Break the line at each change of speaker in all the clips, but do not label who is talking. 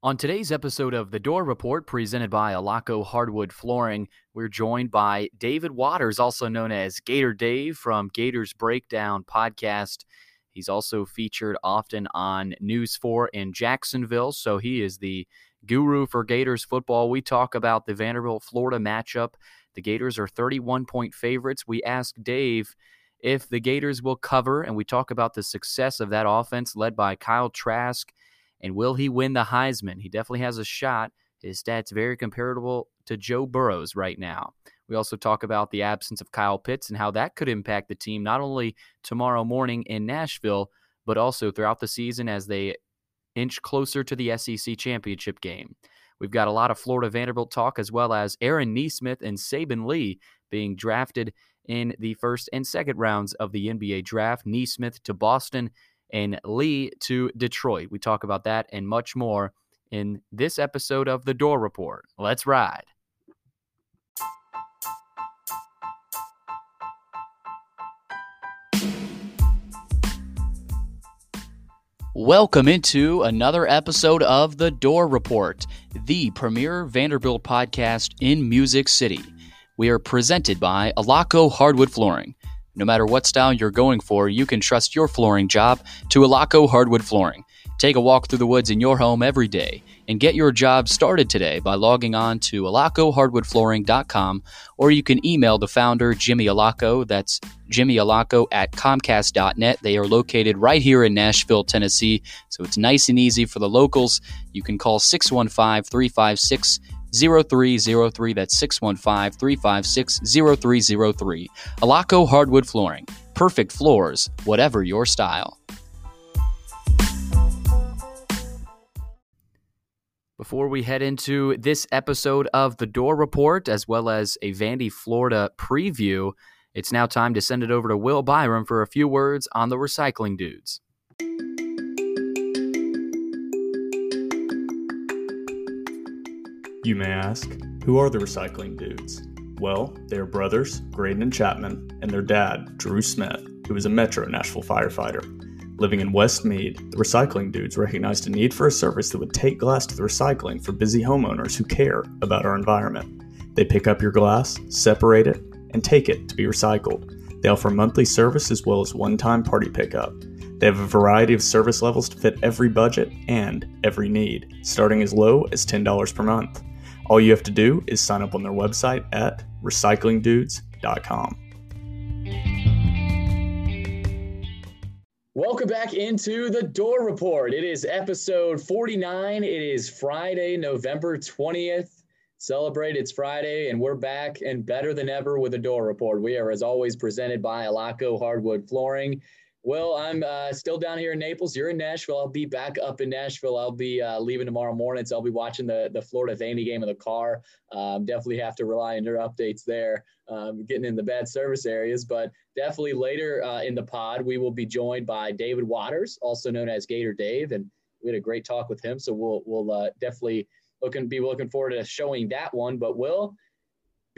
On today's episode of The Dore Report, presented by Alaco Hardwood Flooring, we're joined by David Waters, also known as Gator Dave from Gators Breakdown podcast. He's also featured often on News 4 in Jacksonville, so he is the guru for Gators football. We talk about the Vanderbilt Florida matchup. The Gators are 31 point favorites. We ask Dave if the Gators will cover, and we talk about the success of that offense led by Kyle Trask and will he win the Heisman? He definitely has a shot. His stats very comparable to Joe Burrow's right now. We also talk about the absence of Kyle Pitts and how that could impact the team not only tomorrow morning in Nashville, but also throughout the season as they inch closer to the SEC championship game. We've got a lot of Florida Vanderbilt talk as well as Aaron Nesmith and Saben Lee being drafted in the first and second rounds of the NBA draft. Nesmith to Boston and Lee to Detroit. We talk about that and much more in this episode of The Dore Report. Let's ride. Welcome into another episode of The Dore Report, the premier Vanderbilt podcast in Music City. We are presented by Alaco Hardwood Flooring. No matter what style you're going for, you can trust your flooring job to Alaco Hardwood Flooring. Take a walk through the woods in your home every day and get your job started today by logging on to alacohardwoodflooring.com or you can email the founder, Jimmy Alaco. That's Jimmy Alaco at comcast.net. They are located right here in Nashville, Tennessee, so it's nice and easy for the locals. You can call 615 356 0303. That's 615 356 0303. Alaco Hardwood Flooring. Perfect floors, whatever your style. Before we head into this episode of The Dore Report, as well as a Vandy, Florida preview, it's now time to send it over to Will Byram for a few words on the recycling dudes.
You may ask, who are the recycling dudes? Well, they are brothers, Graydon and Chapman, and their dad, Drew Smith, who is a Metro Nashville firefighter. Living in West Meade, the recycling dudes recognized a need for a service that would take glass to the recycling for busy homeowners who care about our environment. They pick up your glass, separate it, and take it to be recycled. They offer monthly service as well as one time party pickup. They have a variety of service levels to fit every budget and every need, starting as low as $10 per month. All you have to do is sign up on their website at recyclingdudes.com.
Welcome back into the Dore Report. It is episode 49. It is Friday, November 20th. Celebrate it's Friday, and we're back and better than ever with the Dore Report. We are, as always, presented by Alaco Hardwood Flooring. Well, I'm uh, still down here in Naples. You're in Nashville. I'll be back up in Nashville. I'll be uh, leaving tomorrow morning, so I'll be watching the the Florida Vandy game in the car. Um, definitely have to rely on your updates there, um, getting in the bad service areas. But definitely later uh, in the pod, we will be joined by David Waters, also known as Gator Dave, and we had a great talk with him. So we'll we'll uh, definitely looking be looking forward to showing that one. But Will,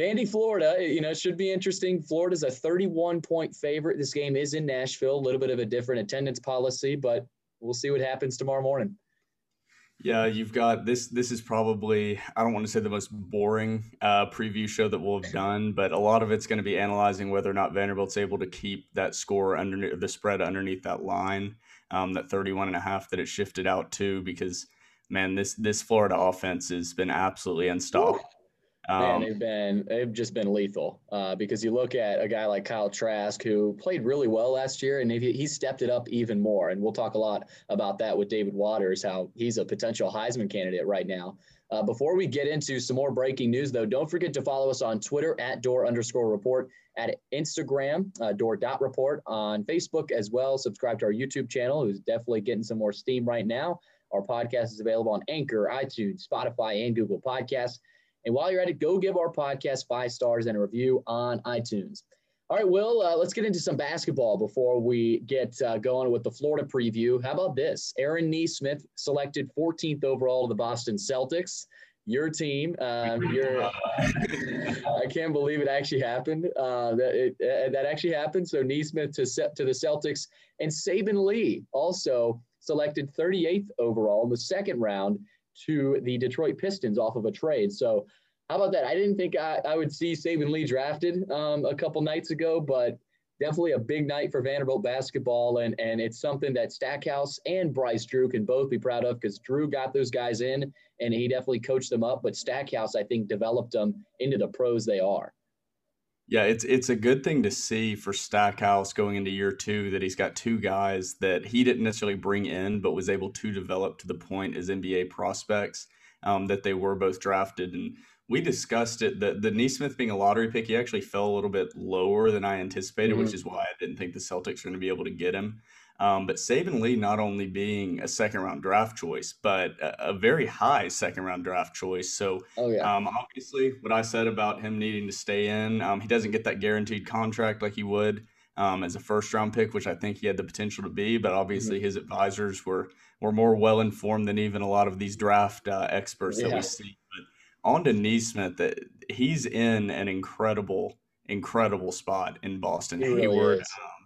Vandy, Florida, you know, it should be interesting. Florida's a 31 point favorite. This game is in Nashville, a little bit of a different attendance policy, but we'll see what happens tomorrow morning.
Yeah, you've got this. This is probably I don't want to say the most boring uh, preview show that we'll have done, but a lot of it's going to be analyzing whether or not Vanderbilt's able to keep that score underneath the spread underneath that line, um, that 31 and a half that it shifted out to. Because man, this this Florida offense has been absolutely unstoppable.
Man, um, they've been they've just been lethal uh, because you look at a guy like Kyle Trask who played really well last year and he, he stepped it up even more. And we'll talk a lot about that with David Waters, how he's a potential Heisman candidate right now. Uh, before we get into some more breaking news, though, don't forget to follow us on Twitter at door underscore report, at Instagram, uh, door dot report, on Facebook as well. Subscribe to our YouTube channel, who's definitely getting some more steam right now. Our podcast is available on Anchor, iTunes, Spotify, and Google Podcasts. And while you're at it, go give our podcast five stars and a review on iTunes. All right, Will, uh, let's get into some basketball before we get uh, going with the Florida preview. How about this? Aaron Nesmith selected 14th overall to the Boston Celtics. Your team, um, your, I can't believe it actually happened. Uh, that it, uh, that actually happened. So Nesmith to set to the Celtics, and Saben Lee also selected 38th overall in the second round to the Detroit Pistons off of a trade. So how about that? I didn't think I, I would see Saben Lee drafted um, a couple nights ago, but definitely a big night for Vanderbilt basketball. And, and it's something that Stackhouse and Bryce Drew can both be proud of because Drew got those guys in and he definitely coached them up. But Stackhouse, I think, developed them into the pros they are.
Yeah, it's it's a good thing to see for Stackhouse going into year two that he's got two guys that he didn't necessarily bring in, but was able to develop to the point as NBA prospects um, that they were both drafted. And we discussed it. that the Nesmith being a lottery pick, he actually fell a little bit lower than I anticipated, mm-hmm. which is why I didn't think the Celtics were going to be able to get him. Um, but Saben Lee not only being a second round draft choice, but a, a very high second round draft choice. So oh, yeah. um, obviously, what I said about him needing to stay in, um, he doesn't get that guaranteed contract like he would um, as a first round pick, which I think he had the potential to be. But obviously, mm-hmm. his advisors were were more well informed than even a lot of these draft uh, experts yeah. that we see But on to Nesmith, that he's in an incredible, incredible spot in Boston. Really Hayward um,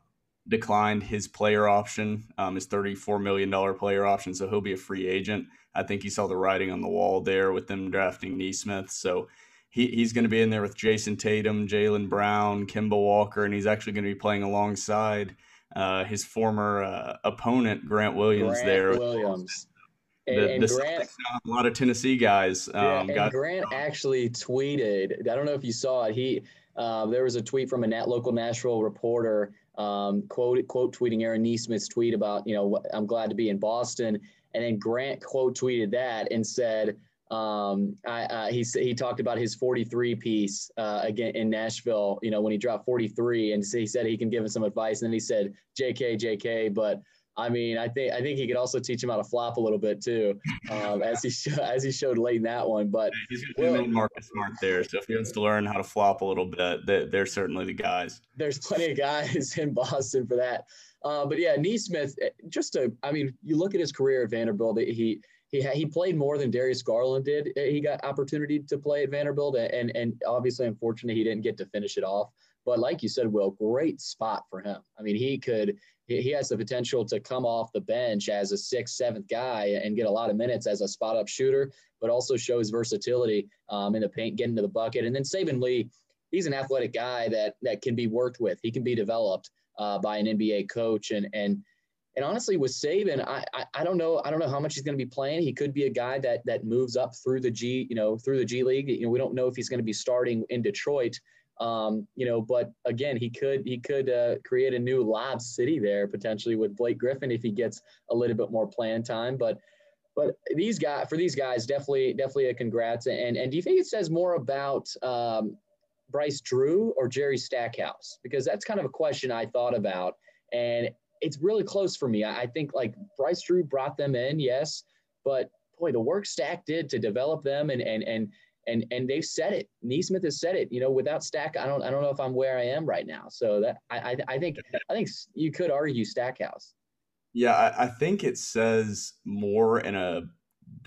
declined his player option, um, his $34 million player option, so he'll be a free agent. I think he saw the writing on the wall there with them drafting Nesmith. So he, he's going to be in there with Jayson Tatum, Jaylen Brown, Kemba Walker, and he's actually going to be playing alongside uh, his former uh, opponent, Grant Williams, there.
Grant
there.
Williams.
And, the, and the Grant, a lot of Tennessee guys.
Um, yeah, and Grant actually tweeted. I don't know if you saw it. He uh, there was a tweet from a nat, local Nashville reporter, um, quote quote tweeting Aaron Nesmith's tweet about you know I'm glad to be in Boston, and then Grant quote tweeted that and said. Um, I, uh, he he talked about his 43 piece uh, again in Nashville. You know when he dropped 43, and he said he can give him some advice. And then he said, "Jk, Jk," but I mean, I think I think he could also teach him how to flop a little bit too, um, as he sh- as he showed late in that one. But
he's going to Marcus Smart there, so if he wants to learn how to flop a little bit, they're, they're certainly the guys.
There's plenty of guys in Boston for that. Uh, but yeah, Nesmith, eh, just to I mean, you look at his career at Vanderbilt. He he he played more than Darius Garland did. Eh, he got opportunity to play at Vanderbilt, and and obviously, unfortunately, he didn't get to finish it off. But like you said, Will, great spot for him. I mean, he could he has the potential to come off the bench as a sixth, seventh guy and get a lot of minutes as a spot up shooter, but also shows versatility um, in the paint, getting to the bucket. And then Saben Lee, he's an athletic guy that that can be worked with. He can be developed uh, by an NBA coach. And and and honestly, with Saben, I, I, I don't know I don't know how much he's going to be playing. He could be a guy that that moves up through the G you know through the G League. You know, we don't know if he's going to be starting in Detroit. Um, you know, but again, he could he could uh, create a new lob city there potentially with Blake Griffin if he gets a little bit more playing time. But but these guys for these guys definitely definitely a congrats. And and do you think it says more about um, Bryce Drew or Jerry Stackhouse? Because that's kind of a question I thought about, and it's really close for me. I, I think like Bryce Drew brought them in, yes, but boy, the work Stack did to develop them and and and and and they've said it. Nesmith has said it. You know, without Stack, I don't I don't know if I'm where I am right now. So that I I, I think I think you could argue Stackhouse.
Yeah, I, I think it says more in a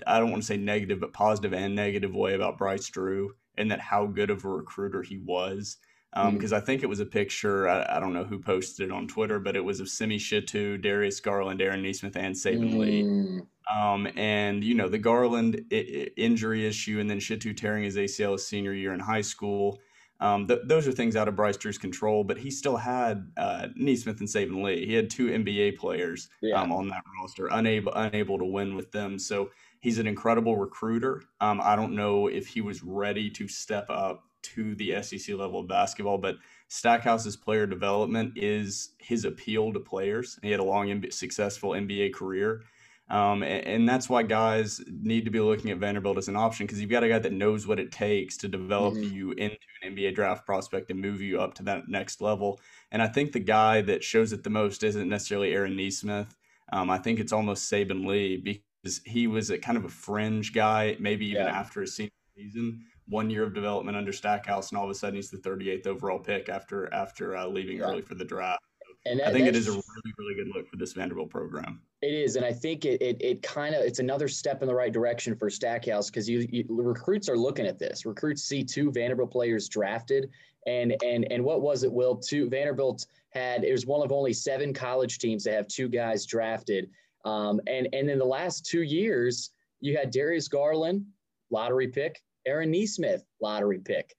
I don't want to say negative, but positive and negative way about Bryce Drew and that how good of a recruiter he was. Because um, mm. I think it was a picture, I, I, don't know who posted it on Twitter, but it was of Simi Shittu, Darius Garland, Aaron Nesmith, and Saben mm. Lee. Um, and you know the Garland I- I injury issue, and then Shittu tearing his ACL his senior year in high school. Um, th- those are things out of Bryce Drew's control, but he still had uh, Nesmith and Saben Lee. He had two NBA players yeah. um, on that roster, unable unable to win with them. So he's an incredible recruiter. Um, I don't know if he was ready to step up to the SEC level of basketball, but Stackhouse's player development is his appeal to players. He had a long, successful NBA career. Um, and, and, that's why guys need to be looking at Vanderbilt as an option because you've got a guy that knows what it takes to develop mm-hmm. you into an NBA draft prospect and move you up to that next level. And I think the guy that shows it the most isn't necessarily Aaron Nesmith. Um, I think it's almost Saben Lee because he was a kind of a fringe guy, maybe even yeah. after his senior season. One year of development under Stackhouse, and all of a sudden he's the 38th overall pick after after uh, leaving yeah. early for the draft. And that, I think it is a really, really good look for this Vanderbilt program.
It is, and I think it it, it kind of it's another step in the right direction for Stackhouse because you, you, recruits are looking at this. Recruits see two Vanderbilt players drafted, and and and what was it? Will two Vanderbilt had it was one of only seven college teams to have two guys drafted, um, and and in the last two years you had Darius Garland lottery pick, Aaron Nesmith lottery pick.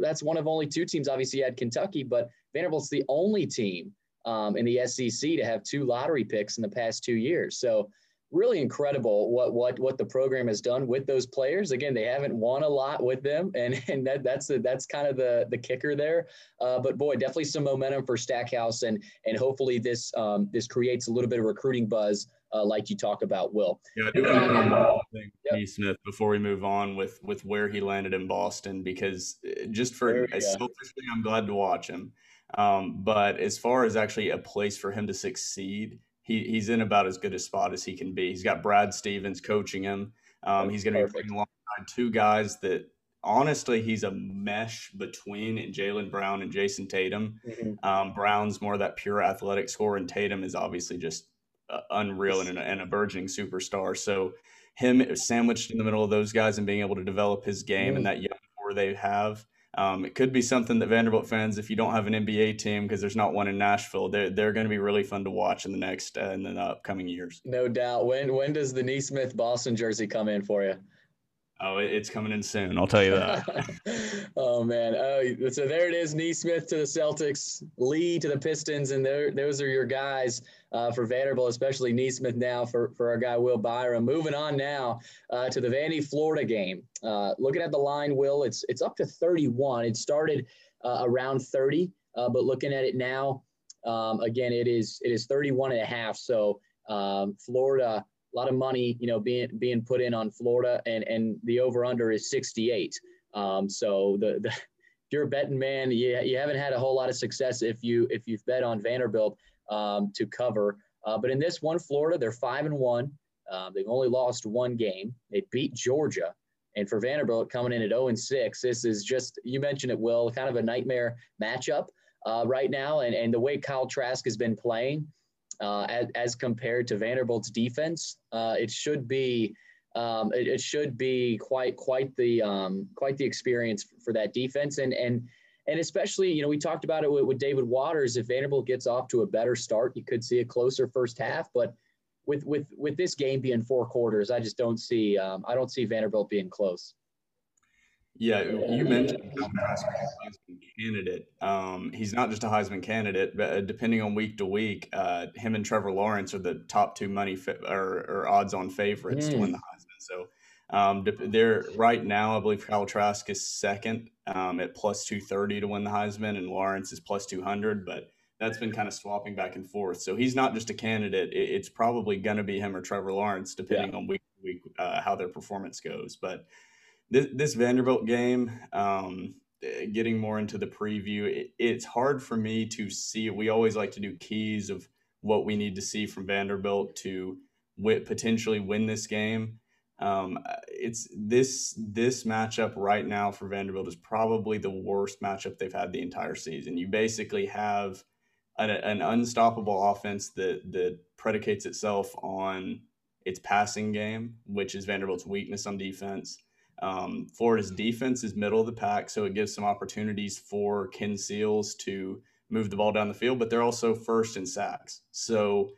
That's one of only two teams. Obviously, you had Kentucky, but Vanderbilt's the only team um, in the SEC to have two lottery picks in the past two years. So really incredible what what what the program has done with those players. Again, they haven't won a lot with them, and and that, that's the, that's kind of the the kicker there. Uh, but boy, definitely some momentum for Stackhouse, and and hopefully this um, this creates a little bit of recruiting buzz. Uh, like you talk about, Will.
Yeah, I do want to one yep. Smith, before we move on with with where he landed in Boston, because uh, just for selfishly, I'm glad to watch him. Um, but as far as actually a place for him to succeed, he, he's in about as good a spot as he can be. He's got Brad Stevens coaching him. Um, he's going to be playing alongside two guys that honestly he's a mesh between Jaylen Brown and Jayson Tatum. Mm-hmm. Um, Brown's more that pure athletic score, and Tatum is obviously just uh, unreal and, and a burgeoning superstar. So him sandwiched in the middle of those guys and being able to develop his game mm-hmm. and that young core they have um, it could be something that Vanderbilt fans, if you don't have an NBA team because there's not one in Nashville, they're they're going to be really fun to watch in the next uh, in the upcoming years.
No doubt. When when does the Nesmith Boston jersey come in for you?
Oh, it's coming in soon. I'll tell you that.
oh man. Oh, so there it is. Nesmith to the Celtics, Lee to the Pistons, and there, those are your guys uh, for Vanderbilt, especially Nesmith now for, for our guy Will Byram. Moving on now uh, to the Vandy Florida game. Uh, looking at the line, Will, it's it's up to 31. It started uh, around 30, uh, but looking at it now, um, again, it is it is 31 and a half. So um, Florida a lot of money, you know, being being put in on Florida, and and the over under is 68. Um, so the, the if you're a betting man, you, you haven't had a whole lot of success if you if you've bet on Vanderbilt um, to cover. Uh, but in this one, Florida, they're five and one. Uh, they've only lost one game. They beat Georgia. And for Vanderbilt coming in at 0 and 6, this is just, you mentioned it, Will, kind of a nightmare matchup uh, right now. And, and the way Kyle Trask has been playing, uh, as, as, compared to Vanderbilt's defense. Uh, it should be um, it, it, should be quite quite the um, quite the experience for that defense and and and especially you know we talked about it with, with, David Waters. If Vanderbilt gets off to a better start, you could see a closer first half. But with with with this game being four quarters, I just don't see um, I don't see Vanderbilt being close.
Yeah, you mentioned Heisman candidate. Um, he's not just a Heisman candidate, but uh, depending on week to week, uh, him and Trevor Lawrence are the top two money or, or odds-on favorites mm. to win mm. the Heisman. So um, they're right now. I believe Kyle Trask is second um, at plus two thirty to win the Heisman, and Lawrence is plus two hundred. But that's been kind of swapping back and forth. So he's not just a candidate. It's probably going to be him or Trevor Lawrence, depending yeah. on week to week uh, how their performance goes. But this, this Vanderbilt game, um, getting more into the preview, it, it's hard for me to see. We always like to do keys of what we need to see from Vanderbilt to w- potentially win this game. Um, it's this this matchup right now for Vanderbilt is probably the worst matchup they've had the entire season. You basically have an, an unstoppable offense that that predicates itself on its passing game, which is Vanderbilt's weakness on defense um, Florida's defense is middle of the pack, so it gives some opportunities for Ken Seals to move the ball down the field, but they're also first in sacks. So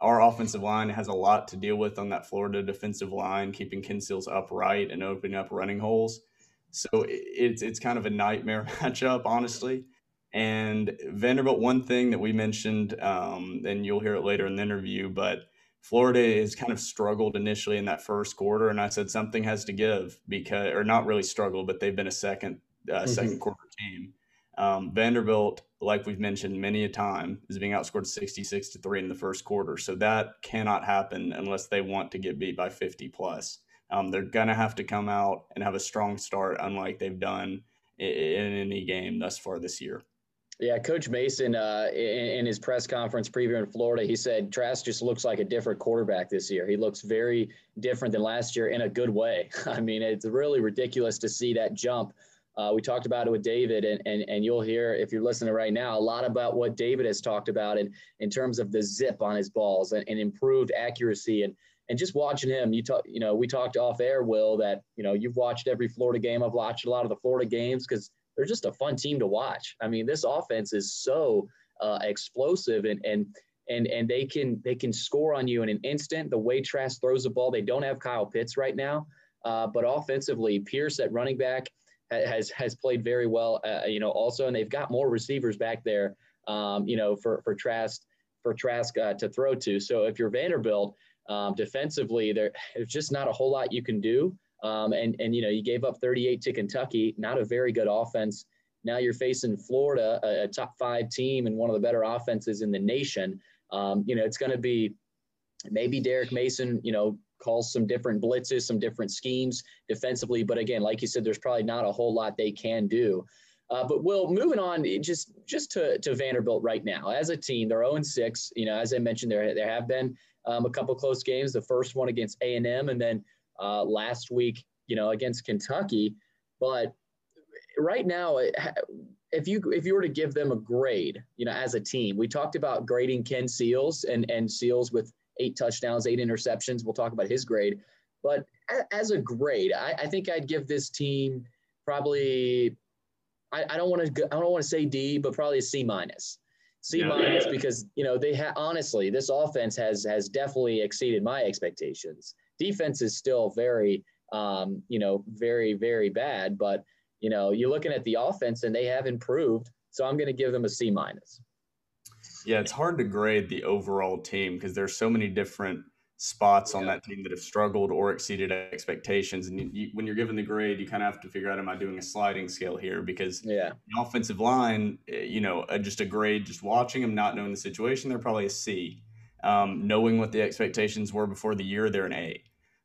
our offensive line has a lot to deal with on that Florida defensive line, keeping Ken Seals upright and opening up running holes. So it's it's kind of a nightmare matchup, honestly. And Vanderbilt, one thing that we mentioned, um, and you'll hear it later in the interview, but Florida has kind of struggled initially in that first quarter, and I said something has to give because, or not really struggle, but they've been a second uh, mm-hmm. second quarter team. Um, Vanderbilt, like we've mentioned many a time, is being outscored sixty six to three in the first quarter. So that cannot happen unless they want to get beat by fifty plus. Um, they're gonna have to come out and have a strong start, unlike they've done in, in any game thus far this year.
Yeah, Coach Mason, uh, in, in, his press conference preview in Florida, he said Trask just looks like a different quarterback this year. He looks very different than last year in a good way. I mean, it's really ridiculous to see that jump. Uh, we talked about it with David, and, and, and you'll hear, if you're listening right now, a lot about what David has talked about in, in terms of the zip on his balls and, and improved accuracy. And, and just watching him, you talk, you know, we talked off air, Will, that, you know, you've watched every Florida game. I've watched a lot of the Florida games because they're just a fun team to watch. I mean, this offense is so uh, explosive and and and and they can they can score on you in an instant. The way Trask throws the ball, they don't have Kyle Pitts right now, uh, but offensively, Pierce at running back has has played very well. Uh, you know, also, and they've got more receivers back there. Um, you know, for for Trask for Trask uh, to throw to. So if you're Vanderbilt um, defensively, there, there's just not a whole lot you can do. Um, and and you know you gave up 38 to Kentucky, not a very good offense. Now you're facing Florida, a, a top five team and one of the better offenses in the nation. Um, you know it's going to be maybe Derek Mason, you know, calls some different blitzes, some different schemes defensively. But again, like you said, there's probably not a whole lot they can do. Uh, but Will, moving on, just just to, to Vanderbilt right now as a team, they're 0 6. You know, as I mentioned, there there have been um, a couple close games. The first one against A and M, and then uh, last week, you know, against Kentucky. But right now, if you if you were to give them a grade, you know, as a team, we talked about grading Ken Seals and and Seals with eight touchdowns, eight interceptions. We'll talk about his grade. But as a grade, I, I think I'd give this team probably. I, I don't want to. I don't want to say D, but probably a C minus. C minus yeah. because you know they have honestly this offense has has definitely exceeded my expectations defense is still very, um, you know, very, very bad. But, you know, you're looking at the offense and they have improved. So I'm going to give them a C minus.
Yeah, it's hard to grade the overall team because there's so many different spots yeah. on that team that have struggled or exceeded expectations. And you, you, when you're given the grade, you kind of have to figure out, am I doing a sliding scale here? Because
yeah.
the offensive line, eh, you know, just a grade, just watching them, not knowing the situation, they're probably a C. Um, knowing what the expectations were before the year, they're an A.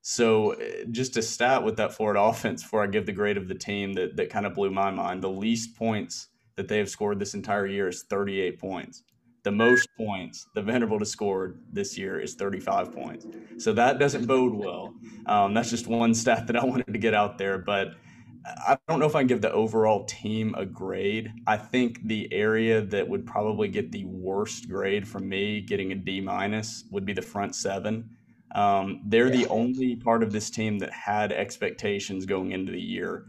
So uh, just a stat with that Florida offense before I give the grade of the team that, that kind of blew my mind. The least points that they have scored this entire year is 38 points. The most points the Vanderbilt has scored this year is 35 points. So that doesn't bode well. Um, that's just one stat that I wanted to get out there. But I don't know if I can give the overall team a grade. I think the area that would probably get the worst grade from me, getting a D minus, would be the front seven. Um, they're yeah. the only part of this team that had expectations going into the year,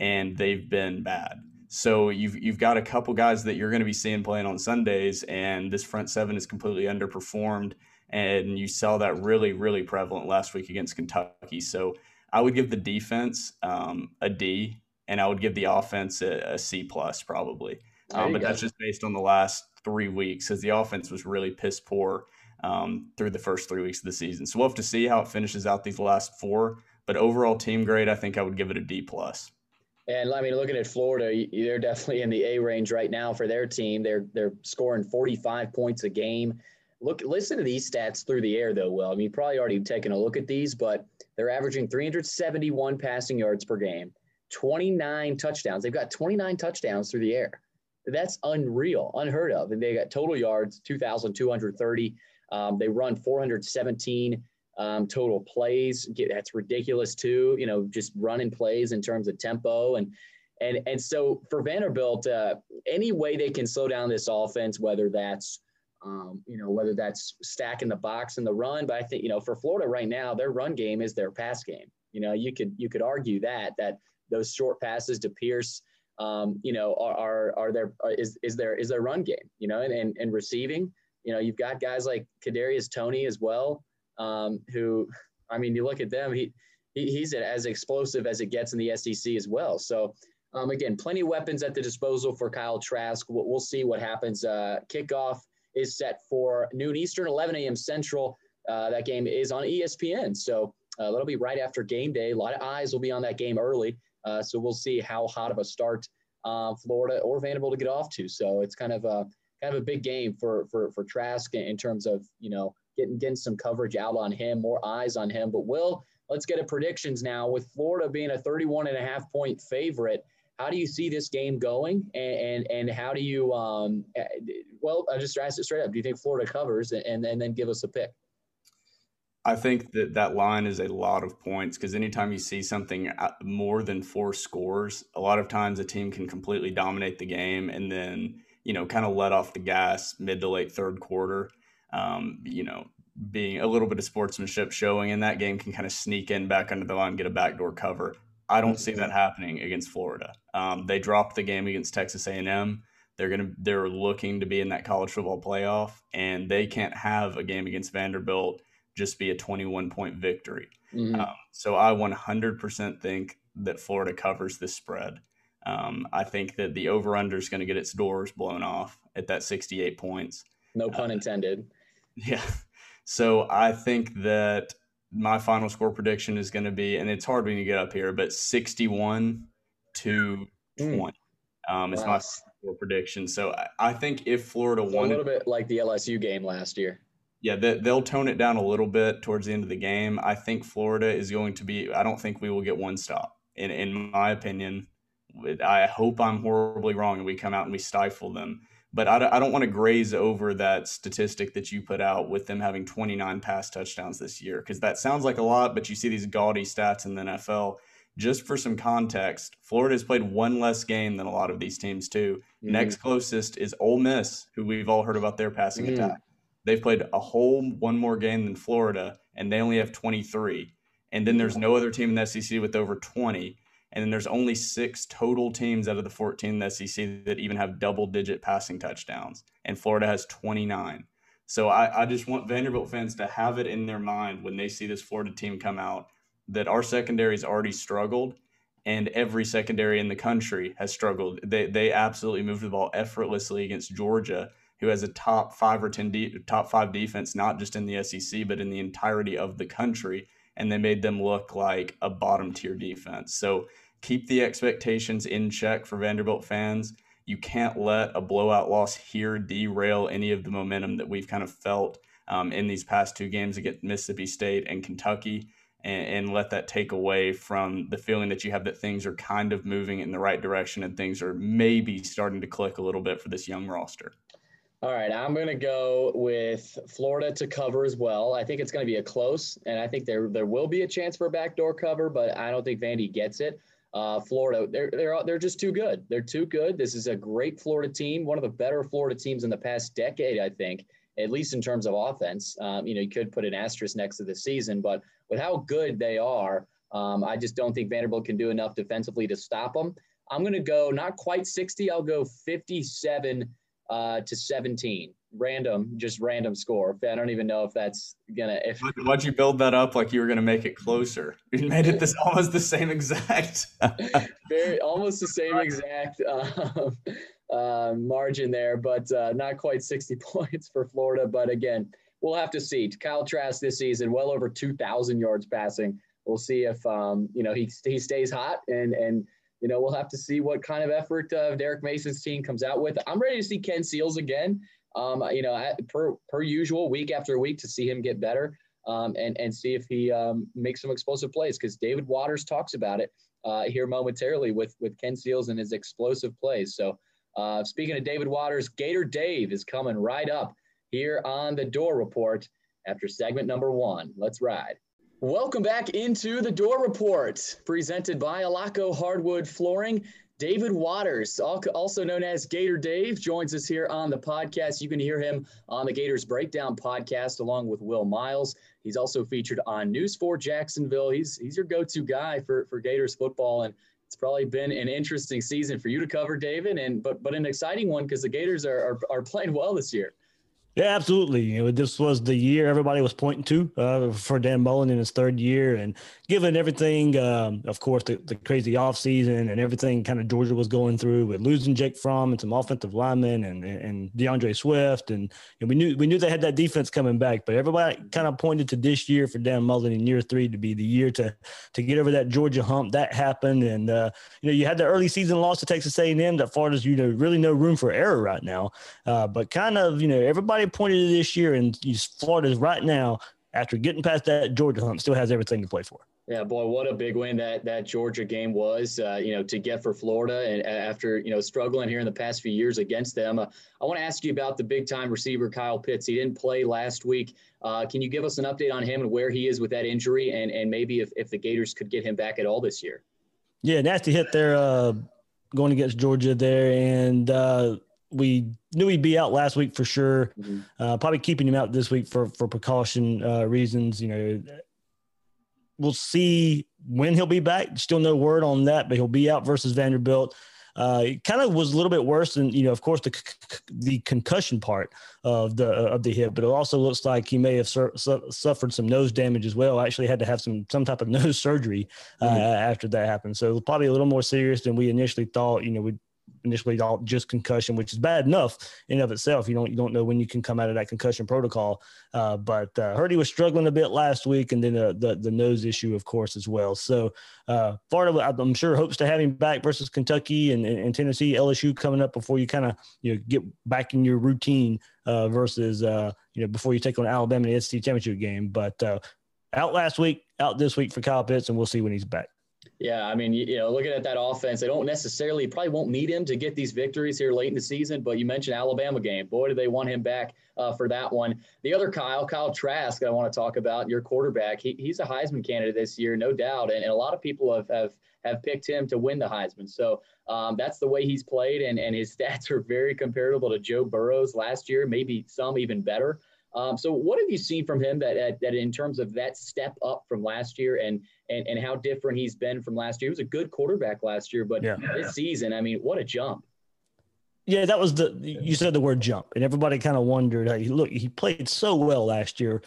and they've been bad. So you've you've got a couple guys that you're going to be seeing playing on Sundays, and this front seven is completely underperformed. And you saw that really, really prevalent last week against Kentucky. So I would give the defense um, a D, and I would give the offense a, a C plus probably. Um, but that's just based on the last three weeks, because the offense was really piss poor um, through the first three weeks of the season. So we'll have to see how it finishes out these last four. But overall team grade, I think I would give it a D plus.
And I mean, looking at Florida, they're definitely in the A range right now for their team. They're they're scoring 45 points a game. Look, listen to these stats through the air, though. Well, I mean, probably already taken a look at these, but they're averaging 371 passing yards per game, 29 touchdowns. They've got 29 touchdowns through the air. That's unreal, unheard of. And they got total yards 2,230. Um, they run 417 um, total plays. That's ridiculous too. You know, just running plays in terms of tempo and and and so for Vanderbilt, uh, any way they can slow down this offense, whether that's um, you know whether that's stacking the box and the run, but I think you know for Florida right now, their run game is their pass game. You know, you could you could argue that that those short passes to Pierce, um, you know, are are, are there is is there is their run game. You know, and and, and receiving you know, you've got guys like Kadarius Toney as well, um, who, I mean, you look at them, he, he he's as explosive as it gets in the SEC as well. So um, again, plenty of weapons at the disposal for Kyle Trask. We'll, we'll see what happens. Uh, kickoff is set for noon Eastern, 11 a.m. Central. Uh, that game is on ESPN, so uh, that'll be right after game day. A lot of eyes will be on that game early, uh, so we'll see how hot of a start uh, Florida or Vanderbilt to get off to. So it's kind of a kind of a big game for for for Trask in terms of you know getting getting some coverage out on him, more eyes on him. But Will, let's get a predictions now with Florida being a 31 and a half point favorite. how do you see this game going, and and, and how do you um, eh, well, I just asked it straight up. Do you think Florida covers, and and then give us a pick?
I think that that line is a lot of points because anytime you see something more than four scores, a lot of times a team can completely dominate the game and then you know kind of let off the gas mid to late third quarter. Um, you know, being a little bit of sportsmanship showing in that game can kind of sneak in back under the line, get a backdoor cover. I don't see that happening against Florida. Um, they dropped the game against Texas A&M. They're gonna they're looking to be in that college football playoff, and they can't have a game against Vanderbilt just be a 21 point victory. Mm-hmm. Um, so I 100% think that Florida covers this spread. Um, I think that the over under is going to get its doors blown off at that 68 points.
No pun uh, intended.
Yeah. So I think that my final score prediction is going to be, and it's hard when you get up here, but 61 to mm. 20 um, is wow. my score prediction. So I, I think if Florida won,
a little bit like the LSU game last year.
Yeah, they'll tone it down a little bit towards the end of the game. I think Florida is going to be. I don't think we will get one stop. In in my opinion, I hope I'm horribly wrong and we come out and we stifle them but I, I don't want to graze over that statistic that you put out with them having 29 pass touchdowns this year because that sounds like a lot, but you see these gaudy stats in the NFL. Just for some context, Florida has played one less game than a lot of these teams too. Mm. Next closest is Ole Miss, who we've all heard about their passing mm. attack. They've played a whole one more game than Florida, and they only have 23. And then there's no other team in the SEC with over 20. And then there's only six total teams out of the 14 in the SEC that even have double digit passing touchdowns. And Florida has 29. So I, I just want Vanderbilt fans to have it in their mind when they see this Florida team come out that our secondary has already struggled and every secondary in the country has struggled. They, they absolutely moved the ball effortlessly against Georgia, who has a top five or 10 de- top five defense, not just in the SEC, but in the entirety of the country. And they made them look like a bottom tier defense. So keep the expectations in check for Vanderbilt fans. You can't let a blowout loss here derail any of the momentum that we've kind of felt um, in these past two games against Mississippi State and Kentucky, and, and, let that take away from the feeling that you have that things are kind of moving in the right direction and things are maybe starting to click a little bit for this young roster.
All right, I'm going to go with Florida to cover as well. I think it's going to be a close, and I think there there will be a chance for a backdoor cover, but I don't think Vandy gets it. Uh, Florida, they're they're they're just too good. They're too good. This is a great Florida team, one of the better Florida teams in the past decade, I think, at least in terms of offense. Um, you know, you could put an asterisk next to the season, but with how good they are, um, I just don't think Vanderbilt can do enough defensively to stop them. I'm going to go not quite 60. I'll go 57 uh, to 17 random, just random score. I don't even know if that's gonna. If
why'd you build that up like you were gonna make it closer? You made it this almost the same exact.
very almost the same exact um, uh, margin there, but uh, not quite 60 points for Florida. But again, we'll have to see. Kyle Trask this season, well over 2,000 yards passing. We'll see if um, you know he he stays hot and and you know, we'll have to see what kind of effort uh, Derek Mason's team comes out with. I'm ready to see Ken Seals again um, you know, per per usual, week after week to see him get better um, and and see if he um, makes some explosive plays because David Waters talks about it uh, here momentarily with with Ken Seals and his explosive plays. So uh, speaking of David Waters, Gator Dave is coming right up here on the Dore Report after segment number one. Let's ride. Welcome back into the Dore Report, presented by Alaco Hardwood Flooring. David Waters, also known as Gator Dave, joins us here on the podcast. You can hear him on the Gators Breakdown podcast along with Will Miles. He's also featured on News 4 Jacksonville. He's he's your go-to guy for, for Gators football, and it's probably been an interesting season for you to cover, David, and but but an exciting one because the Gators are, are are playing well this year.
Yeah, absolutely. You know, this was the year everybody was pointing to uh, for Dan Mullen in his third year, and given everything, um, of course, the, the crazy offseason and everything kind of Georgia was going through with losing Jake Fromm and some offensive linemen and and DeAndre Swift, and, we knew we knew they had that defense coming back, but everybody kind of pointed to this year for Dan Mullen in year three to be the year to to get over that Georgia hump. That happened, and uh, you know you had the early season loss to Texas A&M that far as you know really no room for error right now, uh, but kind of you know everybody pointed to this year, and Florida's right now after getting past that Georgia hump still has everything to play for.
Yeah, boy, what a big win that that Georgia game was. Uh, you know, to get for Florida, and after you know struggling here in the past few years against them, uh, I want to ask you about the big time receiver Kyle Pitts. He didn't play last week. Uh, can you give us an update on him and where he is with that injury, and and maybe if if the Gators could get him back at all this year?
Yeah, nasty hit there, uh, going against Georgia there, and uh, we knew he'd be out last week for sure. Mm-hmm. Uh, probably keeping him out this week for for precaution reasons. You know we'll see when he'll be back. Still no word on that, but he'll be out versus Vanderbilt. Uh, it kind of was a little bit worse than you know, of course, the the concussion part of the of the hip, but it also looks like he may have sur- su- suffered some nose damage as well. Actually, had to have some some type of nose surgery uh, mm-hmm. after that happened. So probably a little more serious than we initially thought. You know, we initially just concussion, which is bad enough in of itself. You don't you don't know when you can come out of that concussion protocol. Uh, but uh, he was struggling a bit last week, and then uh, the the nose issue, of course, as well. So uh, Florida, I'm sure hopes to have him back versus Kentucky and, and, Tennessee, LSU coming up before you kind of you know get back in your routine uh, versus uh, you know before you take on Alabama in the SEC championship game. But out last week, out this week for Kyle Pitts, and we'll see when he's back.
Yeah, I mean, you, know, looking at that offense, they don't necessarily probably won't need him to get these victories here late in the season. But you mentioned Alabama game. Boy, do they want him back uh, for that one. The other Kyle, Kyle Trask, I want to talk about your quarterback. He, he's a Heisman candidate this year, no doubt, and, and a lot of people have have have picked him to win the Heisman. So um, that's the way he's played, and and his stats are very comparable to Joe Burrow's last year, maybe some even better. Um, so what have you seen from him that, that in terms of that step up from last year and, and, and how different he's been from last year? He was a good quarterback last year, but yeah. this season, I mean, what a jump.
Yeah, that was the you said the word jump, and everybody kind of wondered. Hey, look, he played so well last year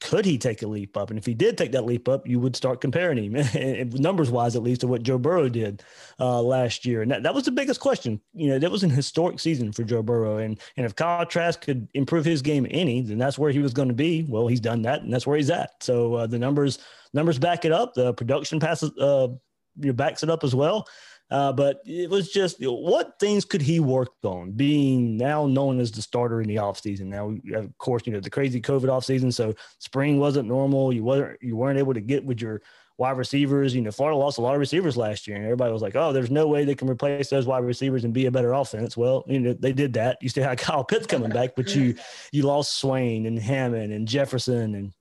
could he take a leap up? And if he did take that leap up, you would start comparing him, numbers wise, at least, to what Joe Burrow did uh, last year. And that, that was the biggest question. You know, that was an historic season for Joe Burrow. And and if Kyle Trask could improve his game any, then that's where he was going to be. Well, he's done that, and that's where he's at. So uh, the numbers numbers back it up. The production passes uh, you know, backs it up as well. Uh, but it was just you know, what things could he work on being now known as the starter in the offseason. Now, of course, you know, the crazy COVID offseason. So spring wasn't normal. You weren't, you weren't able to get with your wide receivers. You know, Florida lost a lot of receivers last year, and everybody was like, "Oh, there's no way they can replace those wide receivers and be a better offense." Well, you know, they did that. You still had Kyle Pitts coming back, but you you lost Swain and Hammond and Jefferson and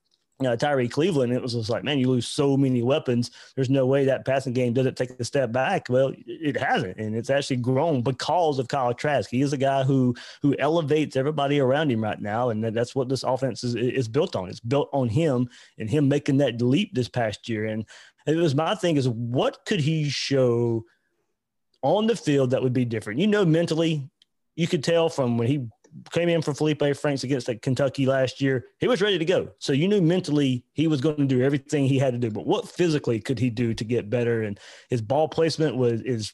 uh, Tyrie Cleveland, it was just like, man, you lose so many weapons. There's no way that passing game doesn't take a step back. Well, it hasn't, and it's actually grown because of Kyle Trask. He is a guy who who elevates everybody around him right now, and that's what this offense is is built on. It's built on him and him making that leap this past year. And it was my thing is, what could he show on the field that would be different? You know, mentally, you could tell from when he came in for Feleipe Franks against like Kentucky last year. He was ready to go. So you knew mentally he was going to do everything he had to do. But what physically could he do to get better? And his ball placement was is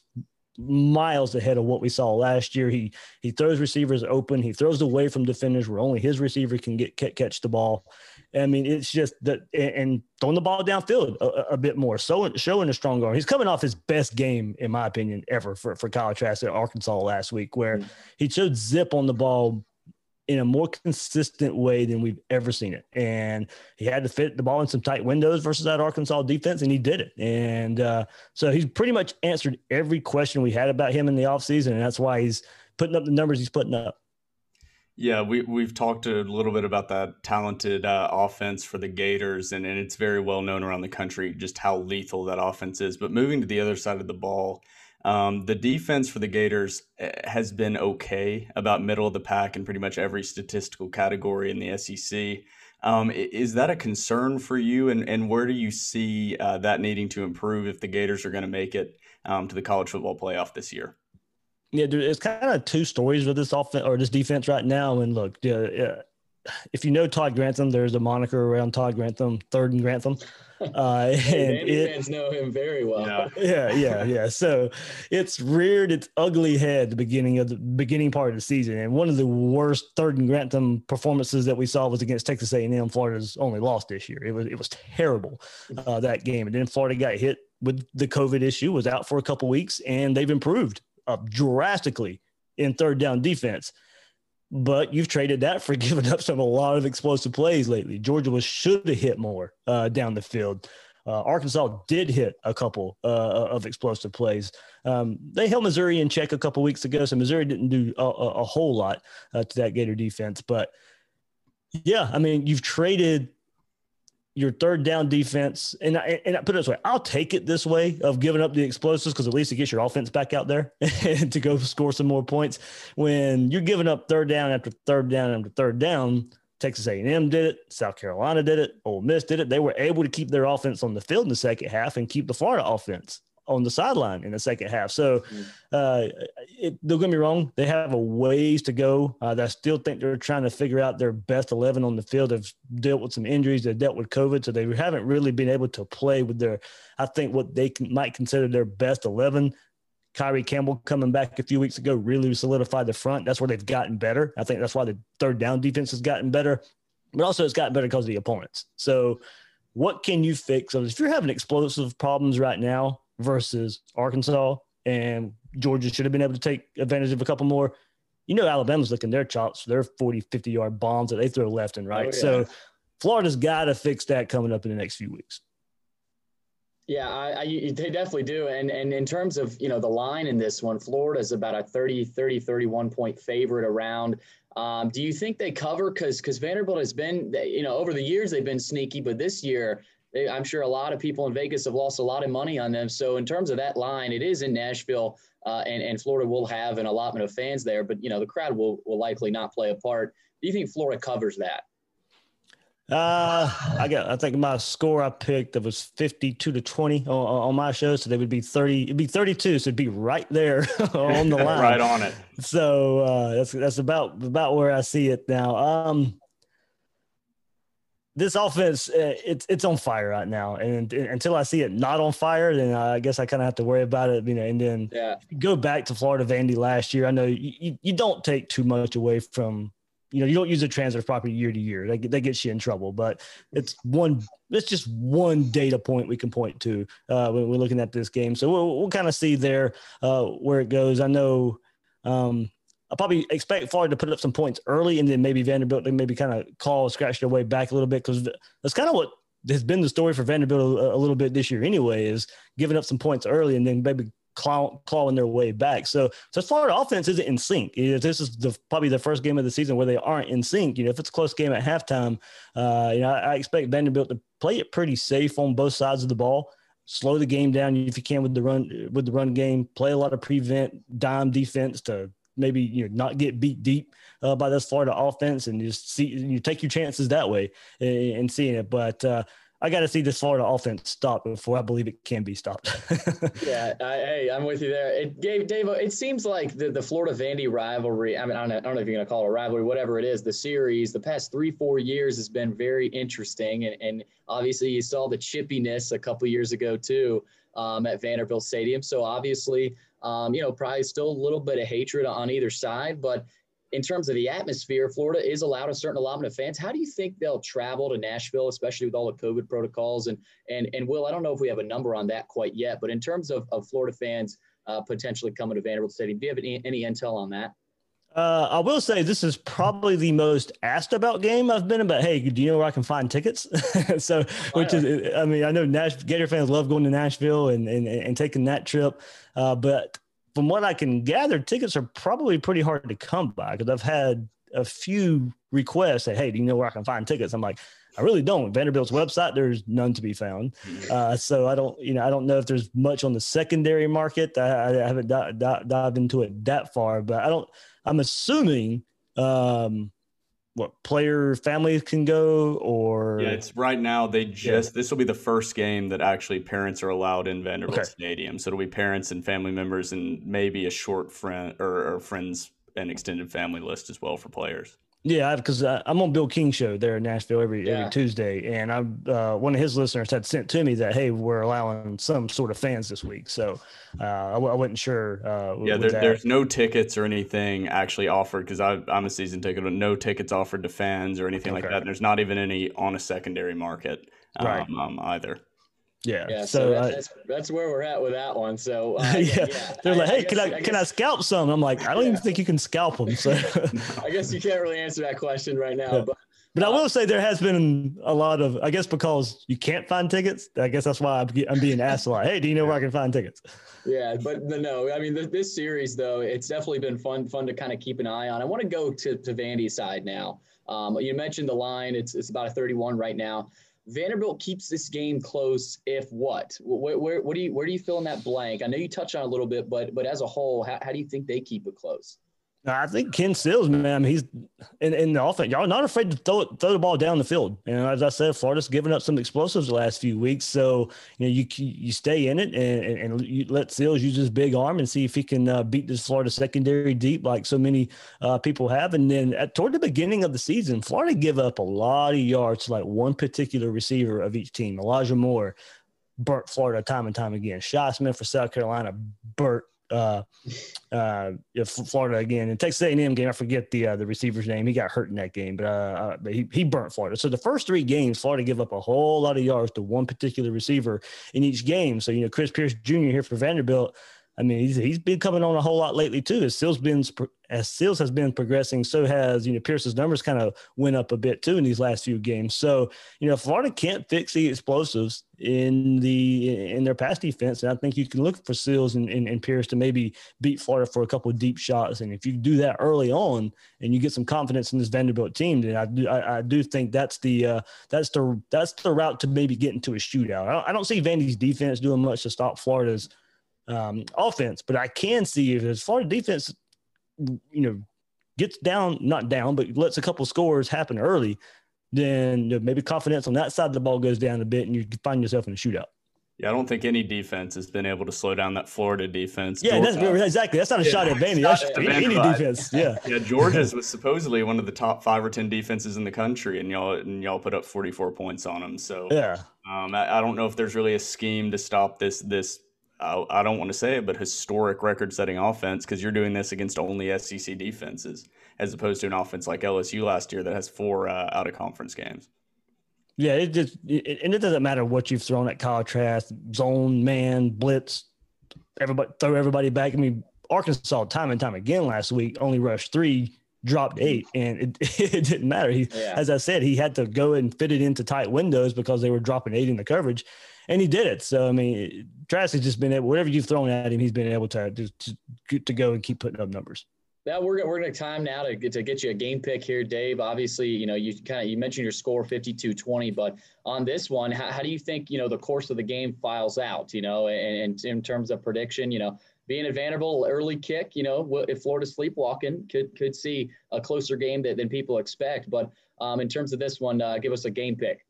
miles ahead of what we saw last year. He he throws receivers open. He throws away from defenders where only his receiver can get catch the ball. I mean, it's just that and throwing the ball downfield a, a, bit more, so showing a strong arm. He's coming off his best game, in my opinion, ever for for Kyle Trask at Arkansas last week, where mm-hmm. he showed zip on the ball in a more consistent way than we've ever seen it. And he had to fit the ball in some tight windows versus that Arkansas defense, and he did it. And uh, so he's pretty much answered every question we had about him in the offseason, and that's why he's putting up the numbers he's putting up.
Yeah, we we've talked a little bit about that talented uh, offense for the Gators, and, and it's very well known around the country just how lethal that offense is. But moving to the other side of the ball, um, the defense for the Gators eh, has been okay, about middle of the pack in pretty much every statistical category in the SEC. Um, is that a concern for you, and, and where do you see uh, that needing to improve if the Gators are going to make it um, to the college football playoff this year?
Yeah, dude, it's kind of two stories with this offense or this defense right now. And look, yeah, if you know Todd Grantham, there's a moniker around Todd Grantham, third and Grantham.
Uh, and it, fans know him very well.
Yeah. yeah, yeah, yeah. So it's reared its ugly head the beginning of the beginning part of the season, and one of the worst third and Grantham performances that we saw was against Texas A&M. Florida's only lost this year. It was it was terrible uh, that game, and then Florida got hit with the COVID issue, was out for a couple weeks, and they've improved up drastically in third down defense but you've traded that for giving up some a lot of explosive plays lately. Georgia was should have hit more uh, down the field. Uh, Arkansas did hit a couple uh, of explosive plays. Um, they held Missouri in check a couple weeks ago, so Missouri didn't do a, a, whole lot uh, to that Gator defense. But yeah, I mean, you've traded your third down defense, and I, and I put it this way, I'll take it this way of giving up the explosives because at least it gets your offense back out there to go score some more points. When you're giving up third down after third down after third down, Texas A&M did it, South Carolina did it, Ole Miss did it. They were able to keep their offense on the field in the second half and keep the Florida offense on the sideline in the second half. So mm. uh, it, don't get me wrong, they have a ways to go. Uh, I still think they're trying to figure out their best 11 on the field. They've dealt with some injuries. They've dealt with COVID. So they haven't really been able to play with their, I think, what they can, might consider their best 11. Kyree Campbell coming back a few weeks ago really solidified the front. That's where they've gotten better. I think that's why the third down defense has gotten better, but also it's gotten better because of the opponents. So, what can you fix? So if you're having explosive problems right now, versus Arkansas, and Georgia should have been able to take advantage of a couple more. You know, Alabama's looking their chops for their 40, 50 yard bombs that they throw left and right. Oh, yeah. So Florida's got to fix that coming up in the next few weeks.
Yeah, I, I, they definitely do. And and in terms of, you know, the line in this one, Florida is about a 30, 30, 31 point favorite around. Um, do you think they cover? Because because Vanderbilt has been, you know, over the years they've been sneaky, but this year they, I'm sure a lot of people in Vegas have lost a lot of money on them. So in terms of that line, it is in Nashville, uh, and and Florida will have an allotment of fans there, but you know the crowd will will likely not play a part. Do you think Florida covers that?
Uh, I got. I think my score I picked it was fifty-two to twenty on, on my show, so they would be thirty. It'd be thirty-two, so it'd be right there on the line,
right on it.
So uh, that's that's about about where I see it now. Um, this offense uh, it's it's on fire right now. And, until i see it not on fire then i guess i kind of have to worry about it you know and then
yeah.
go back to florida vandy last year i know you, you, don't take too much away from you know you don't use the transfer property year to year. That, that gets you in trouble. But it's one it's just one data point we can point to uh, when we're looking at this game. So we'll, we'll kind of see there uh, where it goes. I know um, I probably expect Florida to put up some points early, and then maybe Vanderbilt they maybe kind of call scratch their way back a little bit because that's kind of what has been the story for Vanderbilt a, a, little bit this year anyway is giving up some points early and then maybe claw, clawing their way back. So so Florida offense isn't in sync. This is the, probably the first game of the season where they aren't in sync. You know, if it's a close game at halftime, uh, you know I, I expect Vanderbilt to play it pretty safe on both sides of the ball slow the game down if you can with the run with the run game. Play a lot of prevent dime defense to maybe you know not get beat deep uh, by this Florida offense and just see you take your chances that way and, and seeing it. But uh, I got to see this Florida offense stop before I believe it can be stopped.
yeah, I, hey, I'm with you there. It gave Dave. It seems like the, the Florida Vandy rivalry. I mean, I don't, know, I don't know if you're going to call it a rivalry, whatever it is. The series, the past three, four years has been very interesting, and, and obviously you saw the chippiness a couple years ago too um, at Vanderbilt Stadium. So obviously um, you know, probably still a little bit of hatred on either side, but in terms of the atmosphere, Florida is allowed a certain allotment of fans. How do you think they'll travel to Nashville, especially with all the COVID protocols? And and and Will, I don't know if we have a number on that quite yet, but in terms of, of Florida fans uh, potentially coming to Vanderbilt Stadium, do you have any, any intel on that?
Uh, I will say this is probably the most asked about game I've been in. about. Hey, do you know where I can find tickets? so, which is, I mean, I know Nash Gator fans love going to Nashville and and, and taking that trip, uh, but from what I can gather, tickets are probably pretty hard to come by because I've had a few requests that, "Hey, do you know where I can find tickets?" I'm like, I really don't. Vanderbilt's website, there's none to be found. Mm-hmm. Uh, so I don't, you know, I don't know if there's much on the secondary market. I, I haven't di- di- dived into it that far, but I don't. I'm assuming um, what player families can go or
yeah it's right now they just yeah. this will be the first game that actually parents are allowed in vanderbilt okay. stadium so it'll be parents and family members and maybe a short friend or, or friends and extended family list as well for players
yeah, because I'm on Bill King's show there in Nashville every yeah. every Tuesday, and I uh, one of his listeners had sent to me that hey, we're allowing some sort of fans this week, so uh, I, w- I wasn't sure. Uh,
yeah, there, there's no tickets or anything actually offered because I'm a season ticket, but no tickets offered to fans or anything okay. like that. And there's not even any on a secondary market um, right. um, either.
Yeah.
Yeah. So, so that's, that's, that's, where we're at with that one. So
uh, yeah. yeah. they're I, like, hey, I guess, can I, I guess, can I scalp some? I'm like, I don't yeah. even think you can scalp them. So
I guess you can't really answer that question right now. But
But I will say there has been a lot of, I guess, because you can't find tickets. I guess that's why I'm, I'm being asked a lot. Hey, do you know where I can find tickets?
Yeah, but no, I mean this, this series though, it's definitely been fun, fun to kind of keep an eye on. I want to go to to Vandy's side now. Um, you mentioned the line; it's it's about a 31 right now. Vanderbilt keeps this game close if what? Where, where, what do you where do you fill in that blank? I know you touched on a little bit, but but as a whole, how, how do you think they keep it close?
I think Ken Seals, man, he's in, in the offense. Y'all not afraid to throw throw the ball down the field. And as I said, Florida's given up some explosives the last few weeks. So you know you you stay in it and, and, and let Seals use his big arm and see if he can uh, beat this Florida secondary deep like so many uh, people have. And then at, toward the beginning of the season, Florida give up a lot of yards to like one particular receiver of each team. Elijah Moore burnt Florida time and time again. Shi Smith for South Carolina burnt uh, uh, Florida again. In Texas A&M game, I forget the uh, the receiver's name. He got hurt in that game, but, uh, uh, but he, he burnt Florida. So the first three games, Florida give up a whole lot of yards to one particular receiver in each game. So you know, Chris Pierce Jr. here for Vanderbilt I mean, he's, he's been coming on a whole lot lately too. As Seals been as Seals has been progressing, so has you know Pierce's numbers kind of went up a bit too in these last few games. So you know, Florida can't fix the explosives in the in their pass defense, and I think you can look for Seals and, and, and Pierce to maybe beat Florida for a couple deep shots. And if you do that early on, and you get some confidence in this Vanderbilt team, then I do I, I do think that's the uh, that's the that's the route to maybe get into a shootout. I don't, I don't see Vandy's defense doing much to stop Florida's um, offense. But I can see if as Florida defense, you know, gets down, not down, but lets a couple scores happen early, then you know, maybe confidence on that side of the ball goes down a bit, and you find yourself in a shootout.
Yeah, I don't think any defense has been able to slow down that Florida defense.
Yeah, that's, exactly. That's not a yeah, shot at Vandy. That's any defense. Yeah.
Yeah, Georgia's was supposedly one of the top five or ten defenses in the country, and y'all and y'all put up forty four points on them. So
yeah,
um, I, I, don't know if there's really a scheme to stop this this I, I don't want to say it, but historic record setting offense because you're doing this against only SEC defenses as opposed to an offense like LSU last year that has four uh, out of conference games.
Yeah, it just it, and it doesn't matter what you've thrown at contrast, zone, man, blitz, everybody throw everybody back. I mean, Arkansas time and time again last week only rushed three, dropped eight, and it, it didn't matter. He, yeah. as I said, he had to go and fit it into tight windows because they were dropping eight in the coverage, and he did it. So I mean, Trask has just been able, whatever you've thrown at him, he's been able to to, to go and keep putting up numbers.
Yeah, we're we're gonna time now to get to get you a game pick here, Dave. Obviously, you know you kind of you mentioned your score 52-20, but on this one, how, how do you think you know the course of the game files out? You know, and, and in terms of prediction, you know, being a Vanderbilt early kick, you know, if Florida sleepwalking, could could see a closer game than, than people expect. But um, in terms of this one, uh, give us a game pick.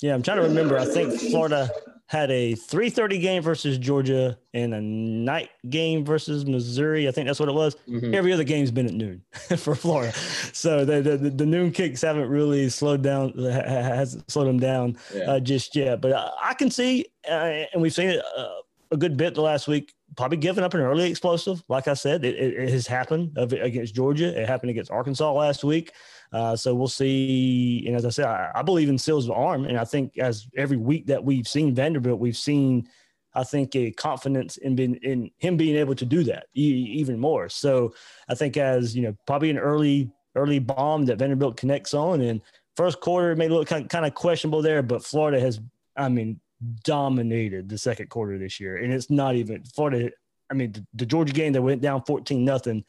Yeah, I'm trying to remember. I think Florida had a 3:30 game versus Georgia and a night game versus Missouri. I think that's what it was. Mm-hmm. Every other game's been at noon for Florida, so the, the, the noon kicks haven't really slowed down hasn't slowed them down yeah. uh, just yet. But I, I can see, uh, and we've seen it uh, a good bit the last week. Probably giving up an early explosive, like I said, it, it, it has happened against Georgia. It happened against Arkansas last week. Uh, so we'll see. And as I said, I, I believe in Seals' arm, and I think as every week that we've seen Vanderbilt, we've seen, I think, a confidence in being, in him being able to do that even more. So I think as you know, probably an early early bomb that Vanderbilt connects on, and first quarter may look kind kind of questionable there, but Florida has, I mean, dominated the second quarter this year, and it's not even Florida. I mean, the, the Georgia game that went down fourteen nothing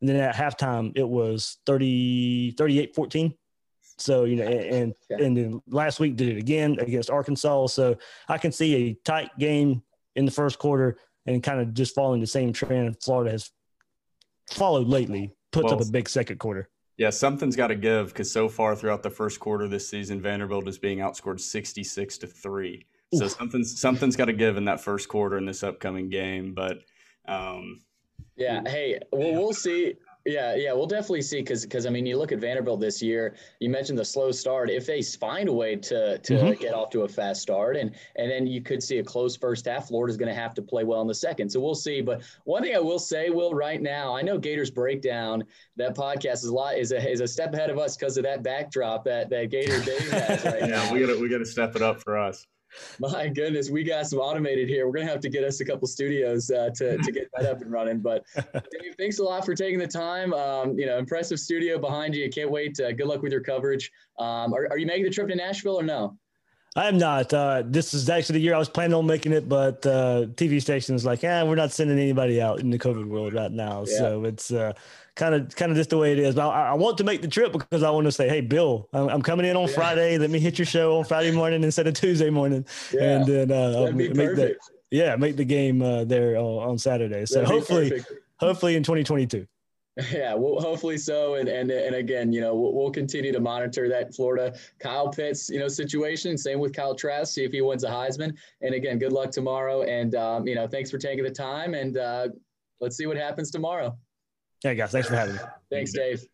and then at halftime, it was 30, 38 14. So, you know, and, yeah. and then last week did it again against Arkansas. So I can see a tight game in the first quarter and kind of just following the same trend Florida has followed lately, puts well, up a big second quarter.
Yeah, something's got to give because so far throughout the first quarter this season, Vanderbilt is being outscored 66 to 3. So Oof. something's something's got to give in that first quarter in this upcoming game. But um,
yeah. Hey, well, we'll see. Yeah, yeah, we'll definitely see because because I mean, you look at Vanderbilt this year. You mentioned the slow start. If they find a way to to mm-hmm. get off to a fast start, and and then you could see a close first half. Florida's going to have to play well in the second. So we'll see. But one thing I will say, Will, right now, I know Gators Breakdown. That podcast is a lot is a is a step ahead of us because of that backdrop that that Gator Dave has right
yeah, now. we got to we got to step it up for us.
My goodness, we got some automated here. We're gonna have to get us a couple studios uh, to to get that up and running. But Dave, thanks a lot for taking the time. Um, you know, impressive studio behind you. Can't wait. Uh, good luck with your coverage. Um, are, are you making the trip to Nashville or no?
I am not. Uh, this is actually the year I was planning on making it, but uh, TV stations like, yeah, we're not sending anybody out in the COVID world right now. Yeah. So it's kind of kind of just the way it is. But I, I, want to make the trip because I want to say, hey, Bill, I'm, I'm coming in on yeah. Friday. Let me hit your show on Friday morning instead of Tuesday morning, yeah. and then uh, make the yeah make the game uh, there on, on Saturday. So That'd hopefully, hopefully in 2022.
Yeah, well, hopefully so. And and and again, you know, we'll, we'll, continue to monitor that Florida Kyle Pitts, you know, situation. Same with Kyle Trask, see if he wins a Heisman. And again, good luck tomorrow. And um, you know, thanks for taking the time. And uh, let's see what happens tomorrow.
Hey guys, thanks for having me.
Thanks, Dave.